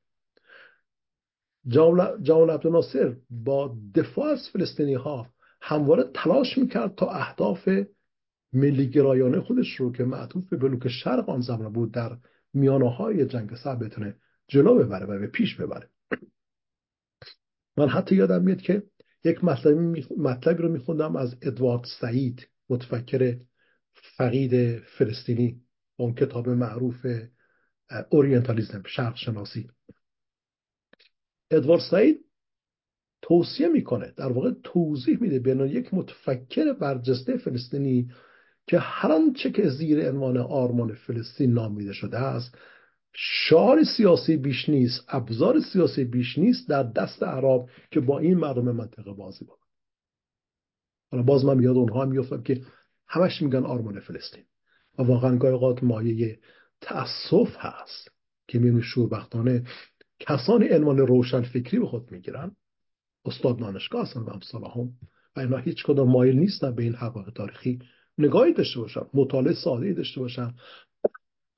جمال عبد ناصر با دفاع از فلسطینی ها همواره تلاش می‌کرد تا اهداف ملی گرایانه خودش رو که معطوف به بلوک شرق آن زمان بود در میانه های جنگ سر بتونه جلو ببره و به پیش ببره. من حتی یادم میاد که یک مطلبی, مطلبی رو میخوندم از ادوارد سعید متفکر فقید فلسطینی اون کتاب معروف اورینتالیزم شرق شناسی ادوارد سعید توصیه می‌کنه در واقع توضیح میده بین یک متفکر برجسته فلسطینی که هر آنچه که زیر عنوان آرمان فلسطین نامیده شده است شعار سیاسی بیش نیست ابزار سیاسی بیش نیست در دست عرب که با این مردم منطقه بازی بکنن. حالا باز من یاد اونها میفتم که همش میگن آرمان فلسطین. و واقعا گاهی اوقات مایه تأسف هست که می‌بینی شوربختانه کسانی عنوان روشن فکری به خود می‌گیرن. استاد دانشگاه هستن و امثال هم و اینا هیچ کدام مایل نیستن به این حقایق تاریخی نگاهی داشته باشن مطالعه ساده داشته باشن.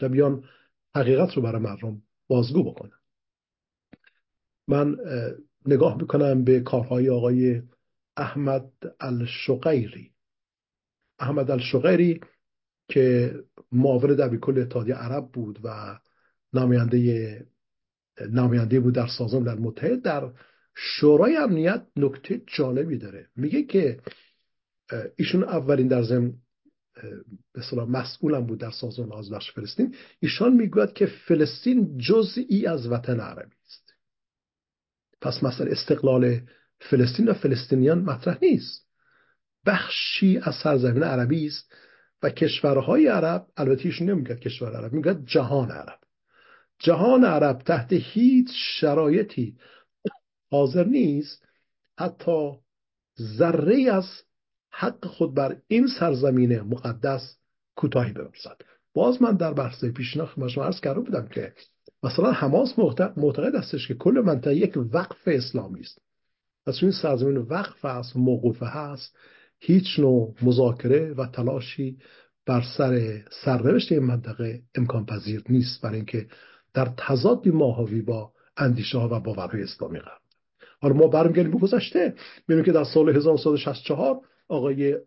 و بیان حقیقت رو برای مردم بازگو بکنن من نگاه می‌کنم به کارهای آقای احمد الشقیری. احمد الشقیری که معاون در کل اتحادیه عرب بود و نماینده نماینده بود در سازمان ملل متحد در شورای امنیت نکته جالبی داره. میگه که ایشون اولین در ضمن به اصطلاح مسئولم بود در سازمان آزادبخش فلسطین ایشان می‌گوید که فلسطین جزئی از وطن عربی است. پس مثلا استقلال فلسطین و فلسطینیان مطرح نیست. بخشی از سرزمین عربی است و کشورهای عرب البته ایشون نمیگه کشور عرب میگه جهان عرب. جهان عرب تحت هیچ شرایطی حاضر نیست. حتی ذره از حق خود بر این سرزمین مقدس کوتاهی بورزد باز من در بحث پیشنهاد شما عرض کرده بودم که مثلا حماس معتقد هستش که کل منطقه یک وقف اسلامی است. و این سرزمین وقف است موقوفه هست هیچ نوع مذاکره و تلاشی بر سر سرنوشت این منطقه امکان پذیر نیست برای اینکه در تضادی ماهوی با اندیشه ها و باورهای اسلامی قرار حالا ما برمیگردیم به گذشته می‌بینیم که در سال 1964 آقای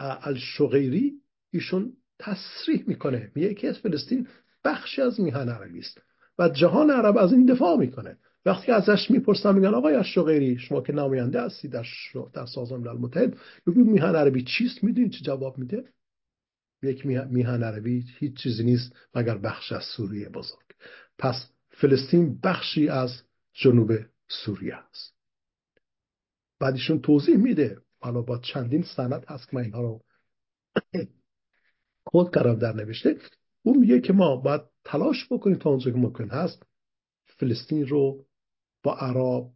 الشغیری ایشون تصریح می‌کنه. میگه که فلسطین بخشی از میهن عربی است و جهان عرب از این دفاع می‌کنه. وقتی ازش می‌پرسن میگن آقای الشغیری شما که نماینده هستی در, در سازمان ملل متحد بگو میهن عربی چیست؟ می‌دونید چه جواب میده؟ یک میهن عربی هیچ چیزی نیست مگر بخش از سوریه بزرگ. پس فلسطین بخشی از جنوب سوریه است. بعدیشون توضیح میده. حالا با چندین سند هست که من اینها رو خود کردم در نوشته. اون میگه که ما باید تلاش بکنیم تا اونجا که ممکن هست فلسطین رو با عرب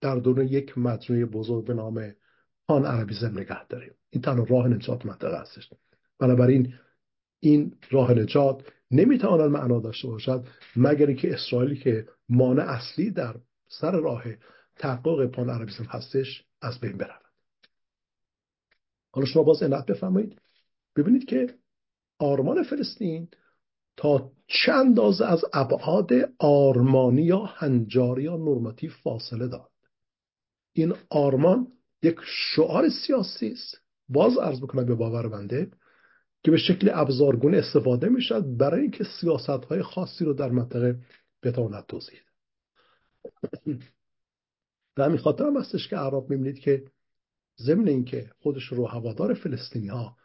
در دون یک مجموعه بزرگ به نام پان عربیزم نگه داریم. این تنها راه نجات منطقه هستش. بنابراین این راه نجات نمی‌تواند معنا داشته باشد مگر اینکه اسرائیلی که مانع اصلی در سر راه تحقق پان عربیزم هستش از بین برود. حالا شما باز علت بفرمایید. ببینید که آرمان فلسطین تا چند از ابعاد آرمانی یا هنجاری یا نرماتیو فاصله دارد. این آرمان یک شعار سیاسی است. باز عرض بکنم به باور بنده که به شکل ابزارگونه استفاده می شود برای اینکه سیاست های خاصی رو در منطقه بتواند توضیح در همین خاطر هم هستش که عرب می‌بینید که ضمن اینکه خودش رو هوادار فلسطینی ها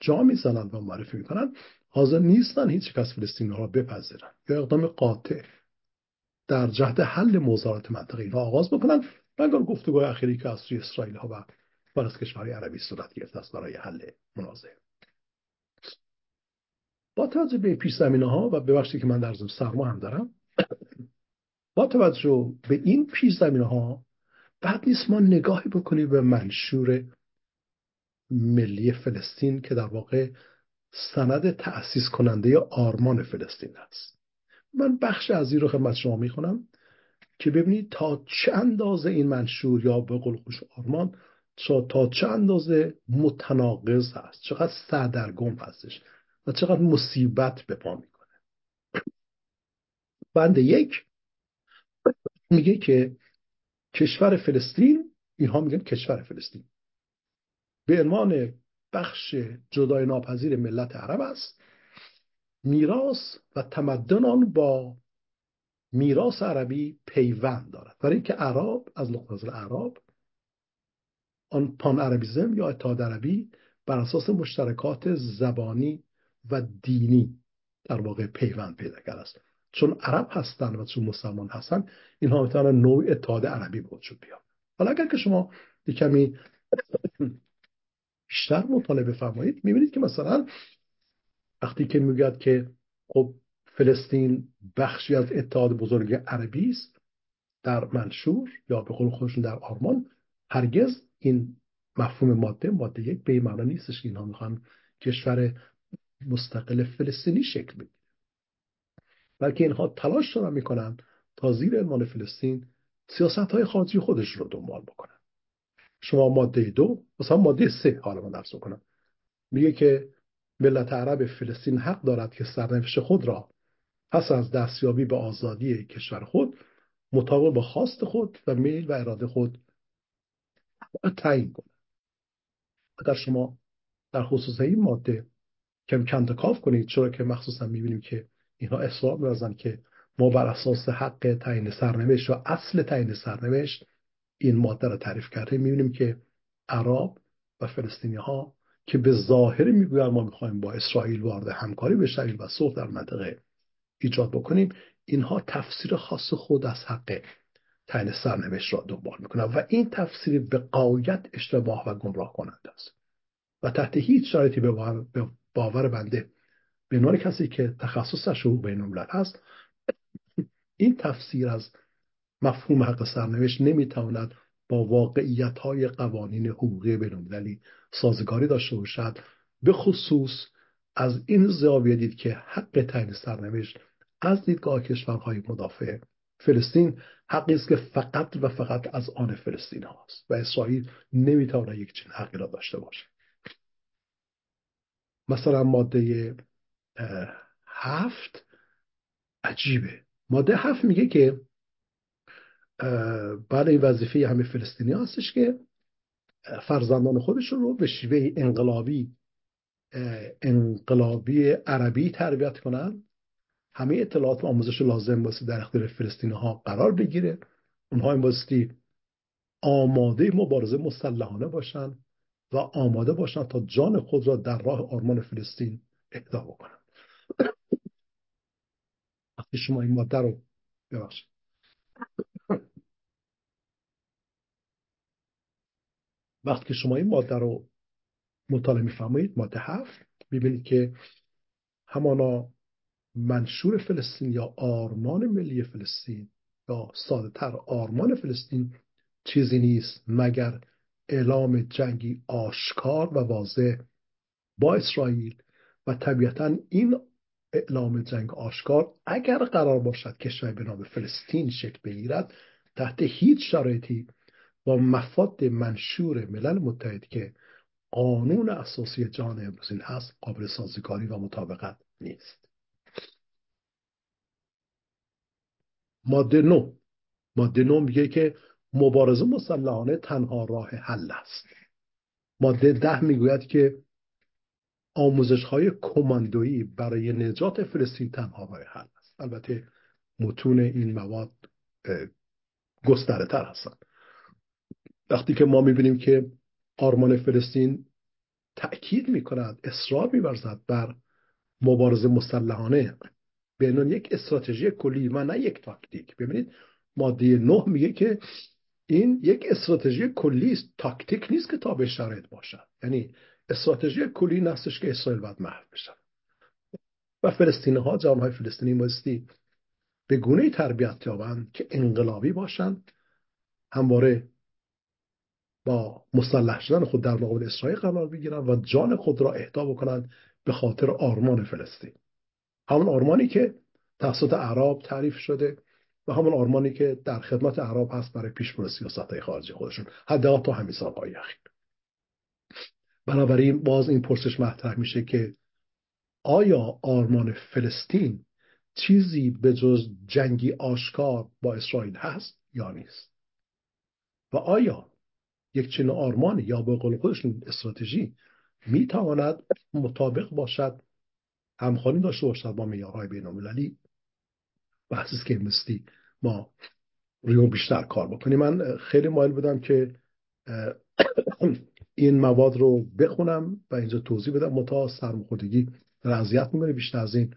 جا می‌زنند و معرفی می‌کنن حاضر نیستن هیچ یک از فلسطینی ها را بپذیرن. یا اقدام قاطع در جهت حل موضوعات منطقه اینها آغاز بکنن. مگر گفتگوهای اخیری که از سوی اسرائیل ها و بر کشورهای عربی صورت گرفته است برای حل منازعه. با توجه به پیش زمینه ها و ببخشید که من در سرما هم دارم با توجه به این پیش زمینه ها بعد نیست ما نگاهی بکنیم به منشور ملی فلسطین که در واقع سند تأسیس کننده آرمان فلسطین است. من بخش از این رو خدمت شما می‌خونم که ببینید تا چه اندازه این منشور یا به قول آرمان تا چه اندازه متناقض هست چقدر سردرگم هستش و چقدر مصیبت به پا می‌کنه. بند یک میگه که کشور فلسطین اینها میگن کشور فلسطین. به عنوان بخش جدای ناپذیر ملت عرب است. میراث و تمدن آن با میراث عربی پیوند دارد. برای اینکه عرب از نقطه عرب آن پان عربیزم یا اتحاد عربی بر اساس مشترکات زبانی و دینی در واقع پیوند پیدا کرده است. چون عرب هستن و چون مسلمان هستن اینها می‌تونن نوع اتحاد عربی به وجود بیاد حالا اگر که شما کمی بیشتر مطالعه بفرمایید می‌بینید که مثلا وقتی که می‌گوید که خب فلسطین بخشی از اتحاد بزرگ عربی است در منشور یا به قول خودشون در آرمان هرگز این مفهوم ماده ماده یک به این معنا نیستش که اینها می‌خوان کشور مستقل فلسطینی شکل بگیره بلکه اینها تلاش دارن می‌کنن تا زیر عنوان فلسطین سیاست های خارجی خودش رو دنبال بکنن. شما ماده دو مثلا ماده سه حالا من درس بکنم میگه که ملت عرب فلسطین حق دارد که سرنوشت خود را پس از دستیابی به آزادی کشور خود مطابق با خواست خود و میل و اراده خود تعیین کنه اگر شما در خصوص این ماده کم کاف کنید چرا که مخصوصا می‌بینیم که اینها اصرار می‌ورزن که ما بر اساس حق تعیین سرنوشت و اصل تعیین سرنوشت این ماده را تعریف کرده می‌بینیم که عرب و فلسطینی ها که به ظاهر می‌گویند ما می‌خوایم با اسرائیل وارد همکاری بشویم و صلح در منطقه ایجاد بکنیم اینها تفسیر خاص خود از حق تعیین سرنوشت را دنبال می‌کنن و این تفسیر به قایت اشتباه و گمراه کننده است و تحت هیچ شرایطی به باور بنده به نوع کسی که تخصصش حقوق بین الملل هست این تفسیر از مفهوم حق سرنوشت نمی‌تواند با واقعیت های قوانین حقوقی بین سازگاری داشته باشد به خصوص از این زاویه دید که حق تعیین سرنوشت از دیدگاه کشورهای مدافع فلسطین حقی است که فقط و فقط از آن فلسطین هاست و اسرائیل نمی‌تواند یک چنین حقی را داشته باشه مثلا ماده هفت عجیبه. ماده هفت میگه که بعد این وظیفه همه فلسطینی هستش که فرزندان خودشون رو به شیوه انقلابی انقلابی عربی تربیت کنن. همه اطلاعات و آموزش لازم باستی در اختیار فلسطینی ها قرار بگیره. اونها این باستی آماده مبارزه مسلحانه باشن و آماده باشن تا جان خود را در راه آرمان فلسطین اهدا بکنن. وقتی شما این ماده رو ببخشید. وقتی شما این ماده رو مطالعه میفرمایید ماده هفت می‌بینید که همانا منشور فلسطین یا آرمان ملی فلسطین یا ساده تر آرمان فلسطین چیزی نیست مگر اعلام جنگی آشکار و واضح با اسرائیل و طبیعتا این اعلام جنگ آشکار اگر قرار باشد کشور به نام فلسطین شکل بگیرد تحت هیچ شرایطی با مفاد منشور ملل متحد که قانون اساسی جهان امروزین هست قابل سازگاری و مطابقت نیست. ماده نو. ماده نو میگه که مبارزه مسلحانه تنها راه حل است. ماده ده می‌گوید که آموزش های کماندویی برای نجات فلسطین تنها راه حل است. البته متون این مواد گستره تر هستند وقتی که ما می‌بینیم که آرمان فلسطین تأکید می‌کند اصرار میورزد بر مبارزه مسلحانه به یک استراتژی کلی و نه یک تاکتیک. ببینید ماده نه میگه که این یک استراتژی کلی است تاکتیک نیست که تابع شرایط باشد. یعنی استراتژی کلی نستش که اسرائیل باید محو بشن و فلسطینی ها جامعه فلسطینی بایستی به گونه تربیت یابند که انقلابی باشند. همواره با مسلح شدن خود در مقابل اسرائیل قرار بگیرند و جان خود را اهدا بکنند به خاطر آرمان فلسطین. همون آرمانی که توسط عرب تعریف شده و همون آرمانی که در خدمت عرب هست برای پیشبرد سیاست های خارجی خودشون. حداقل تا همین سالهای اخیر. بنابراین باز این پرسش مطرح میشه که آیا آرمان فلسطین چیزی به جز جنگی آشکار با اسرائیل هست یا نیست؟ و آیا یک چنین آرمانی یا به قول خودشون استراتژی می‌تواند مطابق باشد همخوانی داشته باشد با معیارهای بین المللی بحثی که مستی ما روی بیشتر کار بکنیم. من خیلی مایل بودم که این مواد رو بخونم و اینجا توضیح بدم. متا سرمخوردگی در اذیت می‌کنه بیشتر از این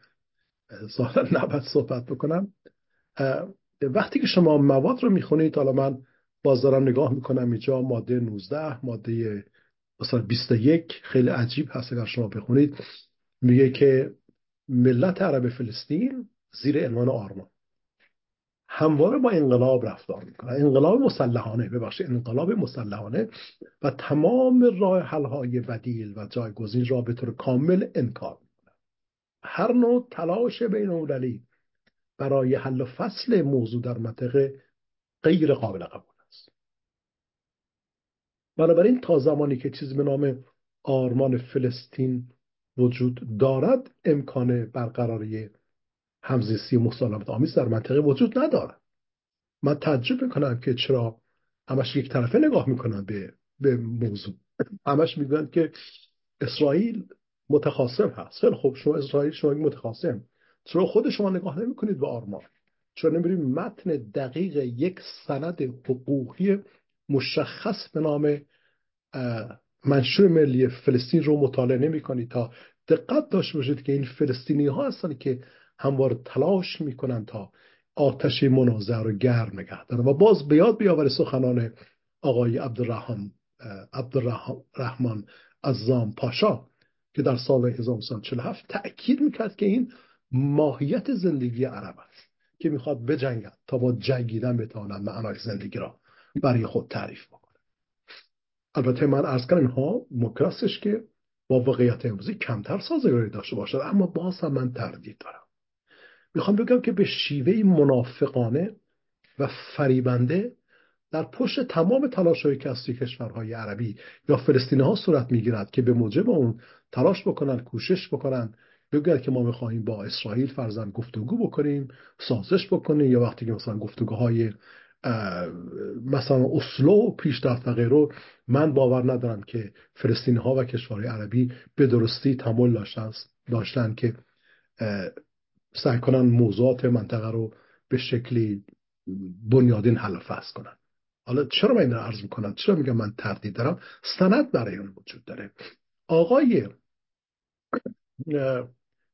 ظاهرا نباید صحبت بکنم. وقتی که شما مواد رو می‌خونید حالا من باز دارم نگاه می‌کنم اینجا ماده 19 ماده مثلا 21 خیلی عجیب هست اگر شما بخونید. میگه که ملت عرب فلسطین زیر عنوان آرمان. همواره با انقلاب رفتار می‌کنن انقلاب مسلحانه ببخشید انقلاب مسلحانه و تمام راه حل های بدیل و جایگزین را به طور کامل انکار می‌کنن هر نوع تلاش بین برای حل و فصل موضوع در منطقه غیر قابل قبول است. بنابراین تا زمانی که چیزی به نام آرمان فلسطین وجود دارد امکان برقراری همزیستی مسالمت آمیز در منطقه وجود ندارد. من تعجب می‌کنم که چرا همش یک طرفه نگاه می‌کنن به به موضوع. همش میگن که اسرائیل متخاصم هست. خیلی خوب شما اسرائیل شما متخاصم. چرا خود شما نگاه نمی‌کنید به آرمان؟ چرا نمیرید متن دقیق یک سند حقوقی مشخص به نام منشور ملی فلسطین رو مطالعه نمی کنید تا دقت داشته باشید که این فلسطینی ها هستن که هموار تلاش می‌کنن تا آتش مناظر رو گرم نگه دارن. و باز بیاد بیاور سخنان آقای عبدالرحمن عبدالرحمن عزام پاشا که در سال 1947 تأکید می‌کرد که این ماهیت زندگی عرب است که می‌خواد بجنگد تا با جنگیدن بتوانند معنای زندگی را برای خود تعریف بکنه. البته من ارز کنم اینها ممکن که با واقعیت امروزی کمتر سازگاری داشته باشد اما باز هم من تردید دارم. می‌خوام بگم که به شیوه منافقانه و فریبنده در پشت تمام تلاش های که کشورهای عربی یا فلسطینی ها صورت می‌گیرد که به موجب اون تلاش بکنن کوشش بکنن. بگوید که ما می‌خواهیم با اسرائیل فرزن گفتگو بکنیم سازش بکنیم یا وقتی که مثلا گفتگوهای مثلا اسلو پیش رفت و من باور ندارم که فلسطینی ها و کشورهای عربی به درستی داشتن, داشتن که سعی کنن موضوعات منطقه رو به شکلی بنیادین حل و فصل کنن. حالا چرا من این رو عرض می‌کنم؟ چرا میگم من تردید دارم؟ سند برای اون وجود داره. آقای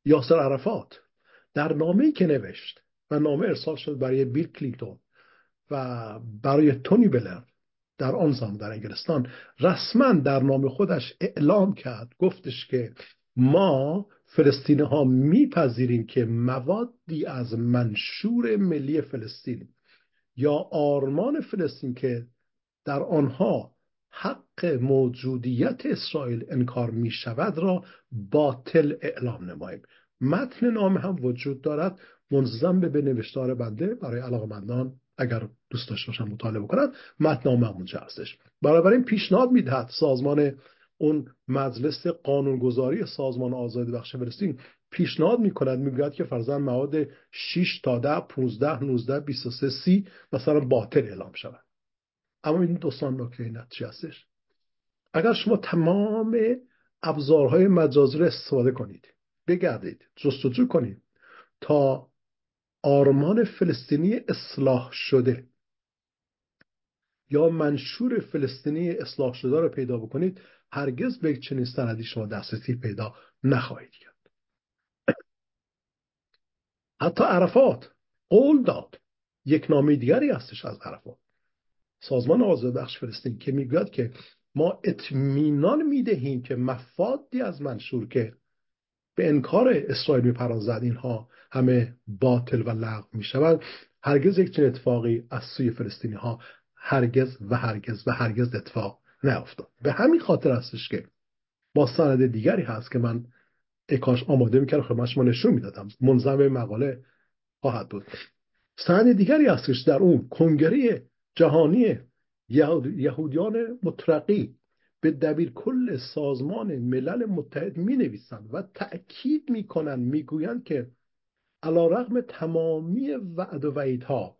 یاسر عرفات در نامه‌ای که نوشت و نامه ارسال شد برای بیل کلینتون و برای تونی بلر در آن زمان در انگلستان رسما در نام خودش اعلام کرد گفتش که ما فلسطینی ها میپذیریم که موادی از منشور ملی فلسطین یا آرمان فلسطین که در آنها حق موجودیت اسرائیل انکار می شود را باطل اعلام نماییم. متن نام هم وجود دارد. منظم به نوشتار بنده برای علاقمندان اگر دوست داشته باشن مطالعه کنند متن نام اونجا هستش این پیشنهاد می‌دهد سازمان اون مجلس قانونگذاری سازمان آزادی بخش فلسطین پیشنهاد می‌کند می‌گوید که فرزن مواد 6 تا 10 15 19 23 30 مثلا باطل اعلام شود. اما این دوستان نکته چی هستش. اگر شما تمام ابزارهای مجازی رو استفاده کنید بگردید جستجو کنید تا آرمان فلسطینی اصلاح شده یا منشور فلسطینی اصلاح شده رو پیدا بکنید هرگز به چنین سندی شما دسترسی پیدا نخواهید کرد. حتی عرفات قول داد. یک نامه دیگری هستش از عرفات. سازمان آزاد بخش فلسطین که می‌گوید که ما اطمینان می‌دهیم که مفادی از منشور که به انکار اسرائیل میپرازد اینها همه باطل و لغو می‌شوند. هرگز یک چنین اتفاقی از سوی فلسطینی ها هرگز و هرگز و هرگز اتفاق نیفتاد به همین خاطر هستش که با سند دیگری هست که من اکاش آماده می‌کردم. خدمت شما نشون می‌دادم. منظم مقاله خواهد بود. سند دیگری هستش در اون کنگره جهانی یهودیان مترقی. به دبیر کل سازمان ملل متحد می نویسند و تأکید می کنند می گویند که علا رغم تمامی وعد و وعیدها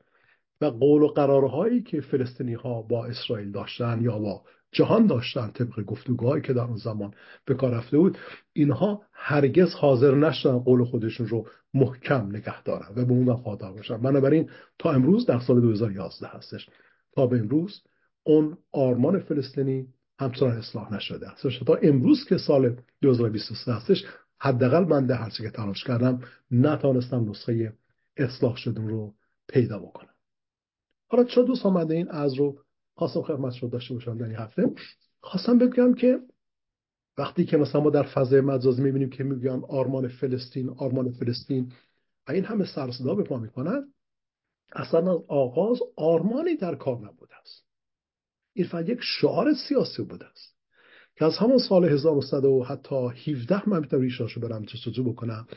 و قول و قرارهایی که فلسطینی ها با اسرائیل داشتن یا با جهان داشتن طبق گفتگوهایی که در اون زمان به کار رفته بود اینها هرگز حاضر نشدن قول خودشون رو محکم نگه دارن و به اون وفادار باشن بنابراین تا امروز در سال 2011 هستش. تا به امروز اون آرمان فلسطینی همچنان اصلاح نشده است. تا امروز که سال 2023 هستش حداقل من در هر که تلاش کردم نتانستم نسخه اصلاح شده رو پیدا بکنم. حالا چرا دوست آمده این از رو خواستم خدمت شد داشته باشم در این هفته. خواستم بگم که وقتی که مثلا ما در فضای مجازی می‌بینیم که میگن آرمان فلسطین آرمان فلسطین و این همه سرصدا به پا می‌کنن اصلا از آغاز آرمانی در کار نبوده است. این فقط یک شعار سیاسی بوده است که از همون سال 1900 و حتی 17 من می‌تونم ریشاشو برم جستجو بکنم.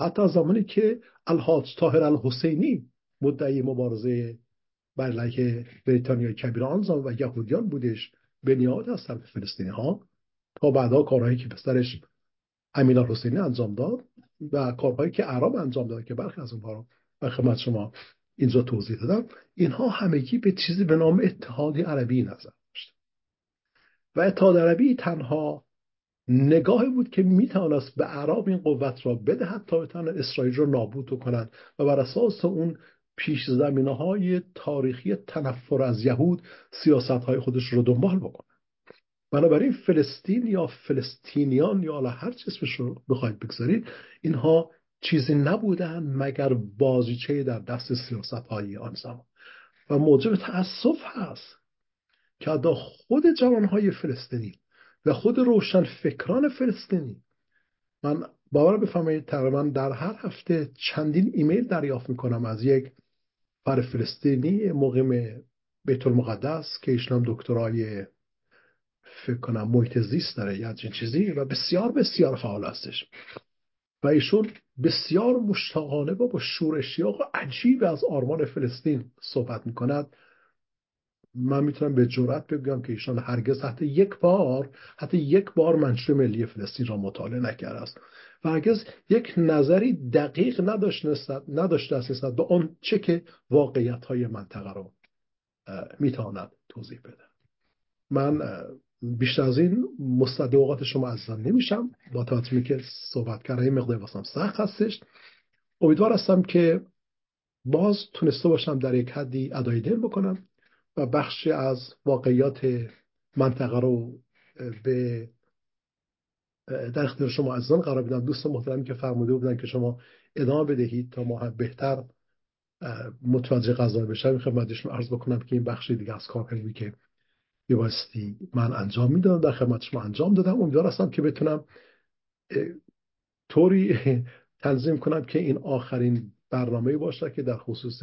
حتی از زمانی که الحاج طاهر الحسینی مدعی مبارزه بر علیه بریتانیای کبیر آن زمان و یهودیان بودش. به نیاد از طرف فلسطینی ها. تا بعدا کارهایی که پسرش امین حسینی انجام داد و کارهایی که عرب انجام داد که برخی از اونها رو به خدمت شما اینجا توضیح دادم. اینها همگی به چیزی به نام اتحادی عربی نظر داشت و اتحاد عربی تنها نگاهی بود که می‌توانست به عرب این قوت را بدهد تا بتوانند اسرائیل را نابود کنند و بر اساس اون پیش زمینه های تاریخی تنفر از یهود سیاست های خودش رو دنبال بکنه. بنابراین فلسطین یا فلسطینیان یا هر چیز اسمش رو بخواید بگذارید اینها چیزی نبودن مگر بازیچه در دست سیاست های آن زمان. و موجب تأسف هست که ادا خود های فلسطینی و خود روشن فکران فلسطینی من باور بفرمایید تقریبا در هر هفته چندین ایمیل دریافت می‌کنم از یک فر فلسطینی مقیم بیت المقدس که ایشون دکترای فکر کنم محیط زیست داره یا چنین چیزی و بسیار بسیار فعال هستش. و ایشون بسیار مشتاقانه با با شورشی و عجیب از آرمان فلسطین صحبت می‌کند. من می‌تونم به جرات بگم که ایشان هرگز حتی یک بار حتی یک بار منشور ملی فلسطین را مطالعه نکرده است. و هرگز یک نظری دقیق نداشت نداشته است نسبت به آن چه که واقعیت های منطقه رو می‌تواند توضیح بده. من بیشتر از این مصدقات شما عزیزان نمیشم. با توجه که صحبت کردن مقدار واسم سخت هستش. امیدوار هستم که باز تونسته باشم در یک حدی ادای دل بکنم و بخشی از واقعیات منطقه رو به در اختیار شما عزیزان قرار بدم دوست محترمی که فرموده بودن که شما ادامه بدهید تا ما هم بهتر متوجه قضا بشم خدمتشون عرض بکنم که این بخشی دیگه از کار که بایستی من انجام می‌دادم در خدمت شما انجام دادم. امیدوار هستم که بتونم طوری تنظیم کنم که این آخرین برنامه باشه که در خصوص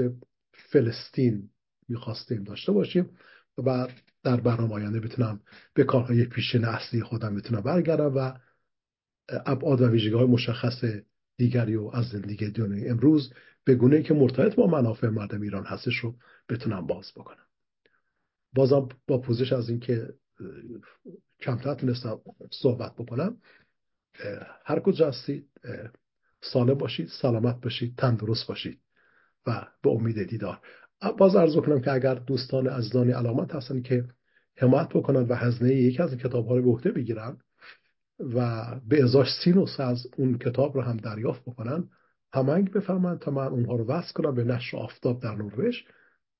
فلسطین می‌خواستیم داشته باشیم و بعد در برنامه آینده بتونم به کارهای پیشین اصلی خودم بتونم برگردم و ابعاد و ویژگی های مشخص دیگری و از زندگی دنیای امروز به گونه که مرتبط با منافع مردم ایران هستش رو بتونم باز بکنم. بازم با پوزش از اینکه کمتر تونستم صحبت بکنم هر کجا هستید سالم باشید سلامت باشید تندرست باشید و به امید دیدار. باز ارزو کنم که اگر دوستان ازدانی علامت هستن که حمایت بکنن و هزینه یکی از این کتاب ها رو به عهده بگیرن و به ازاش سینوس از اون کتاب رو هم دریافت بکنن همانگ بفرمایند تا من اونها رو وصل کنم به نشر آفتاب در نروژ.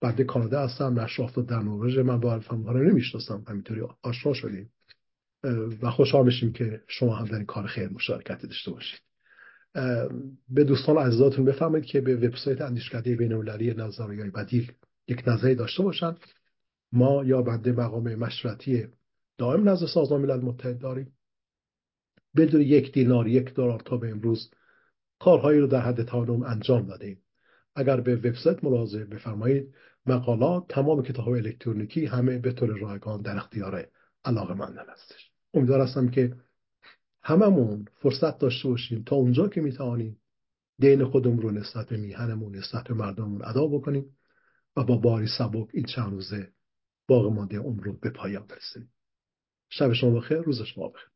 بعد کانادا هستم نشر آفتاب در نروژ من با ها رو نمی‌شناسم همینطوری آشنا شدیم. و خوشحال میشیم که شما هم در این کار خیر مشارکت داشته باشید. به دوستان عزیزاتون بفرمایید که به وبسایت اندیشکده بین‌المللی نظریه بدیل یک نظری داشته باشن. ما یا بنده مقام مشورتی دائم نزد سازمان ملل متحد داریم. بدون یک دینار یک دلار تا به امروز کارهایی رو در حد توانم انجام دادیم. اگر به وبسایت ملاحظه بفرمایید مقالات تمام کتاب الکترونیکی همه به طور رایگان در اختیار علاقه مندن هستش. امیدوار هستم که هممون فرصت داشته باشیم تا اونجا که می‌توانیم دین خودمون رو نسبت به میهنمون نسبت به مردممون ادا بکنیم و با باری سبک این چند روزه باقی مانده عمر رو به پایان برسونیم. شب شما بخیر روز شما بخیر.